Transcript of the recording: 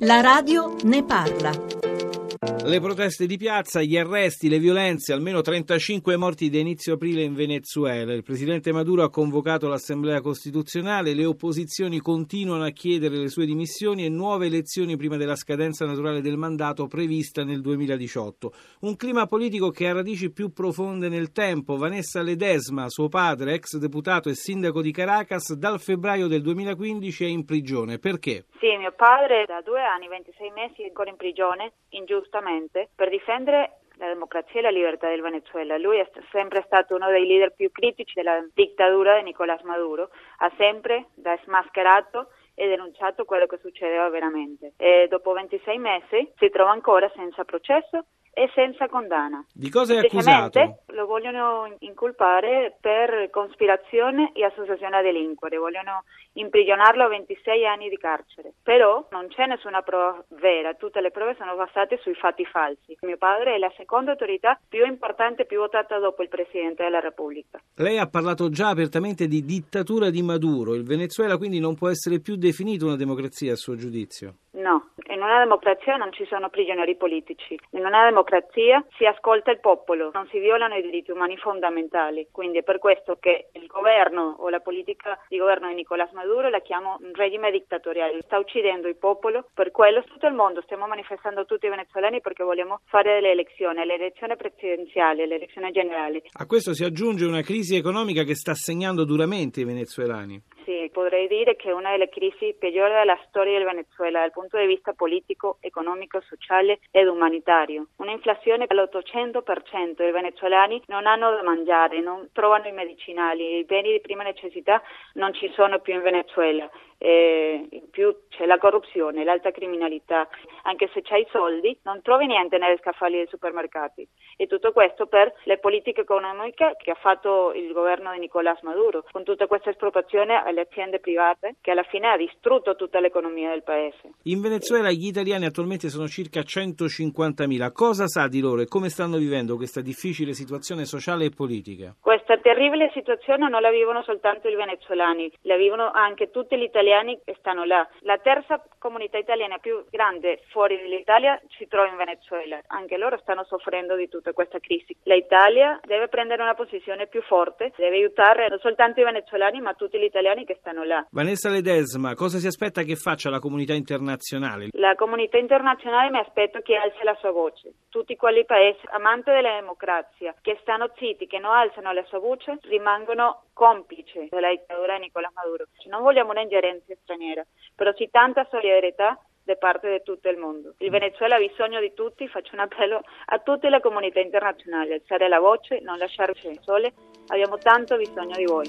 La radio ne parla. Le proteste di piazza, gli arresti, le violenze, almeno 35 morti da inizio aprile in Venezuela. Il presidente Maduro ha convocato l'Assemblea Costituzionale, le opposizioni continuano a chiedere le sue dimissioni e nuove elezioni prima della scadenza naturale del mandato prevista nel 2018. Un clima politico che ha radici più profonde nel tempo. Vanessa Ledesma, suo padre, ex deputato e sindaco di Caracas, dal febbraio del 2015 è in prigione. Perché? Sì, mio padre da due anni, 26 mesi, è ancora in prigione, ingiustamente per difendere la democrazia e la libertà del Venezuela. Lui è sempre stato uno dei leader più critici della dittatura di Nicolás Maduro, ha sempre smascherato e denunciato quello che succedeva veramente. E dopo 26 mesi si trova ancora senza processo e senza condanna. Di cosa è accusato? Lo vogliono inculpare per cospirazione e associazione a delinquere, vogliono imprigionarlo a 26 anni di carcere. Però non c'è nessuna prova vera, tutte le prove sono basate sui fatti falsi. Mio padre è la seconda autorità più importante e più votata dopo il Presidente della Repubblica. Lei ha parlato già apertamente di dittatura di Maduro, il Venezuela quindi non può essere più definito una democrazia a suo giudizio? In una democrazia non ci sono prigionieri politici, in una democrazia si ascolta il popolo, non si violano i diritti umani fondamentali, quindi è per questo che il governo o la politica di governo di Nicolás Maduro la chiamo un regime dittatoriale, sta uccidendo il popolo, per quello tutto il mondo stiamo manifestando tutti i venezuelani perché vogliamo fare delle elezioni, le elezioni presidenziali, le elezioni generali. A questo si aggiunge una crisi economica che sta segnando duramente i venezuelani. Potrei dire che è una delle crisi peggiori della storia del Venezuela dal punto di vista politico, economico, sociale ed umanitario. Un'inflazione all'800%, i venezuelani non hanno da mangiare, non trovano i medicinali, i beni di prima necessità non ci sono più in Venezuela. Eh, in più c'è la corruzione, l'alta criminalità, anche se c'hai soldi non trovi niente nelle scaffali dei supermercati e tutto questo per le politiche economiche che ha fatto il governo di Nicolás Maduro con tutta questa espropriazione alle aziende private che alla fine ha distrutto tutta l'economia del paese. In Venezuela gli italiani attualmente sono circa 150.000, cosa sa di loro e come stanno vivendo questa difficile situazione sociale e politica? Questa terribile situazione non la vivono soltanto i venezuelani, la vivono anche tutti gli italiani che stanno là. La terza comunità italiana più grande fuori dall'Italia si trova in Venezuela. Anche loro stanno soffrendo di tutta questa crisi. L'Italia deve prendere una posizione più forte, deve aiutare non soltanto i venezuelani ma tutti gli italiani che stanno là. Vanessa Ledesma, cosa si aspetta che faccia la comunità internazionale? La comunità internazionale mi aspetto che alzi la sua voce. Tutti quali paesi amanti della democrazia che stanno zitti, che non alzano la sua voce, rimangono complici della dittatura di Nicolás Maduro. Non vogliamo un'ingerenza straniera, però sì tanta solidarietà da parte di tutto il mondo. Il Venezuela ha bisogno di tutti, faccio un appello a tutte le comunità internazionali, alzare la voce, non lasciarci sole, abbiamo tanto bisogno di voi.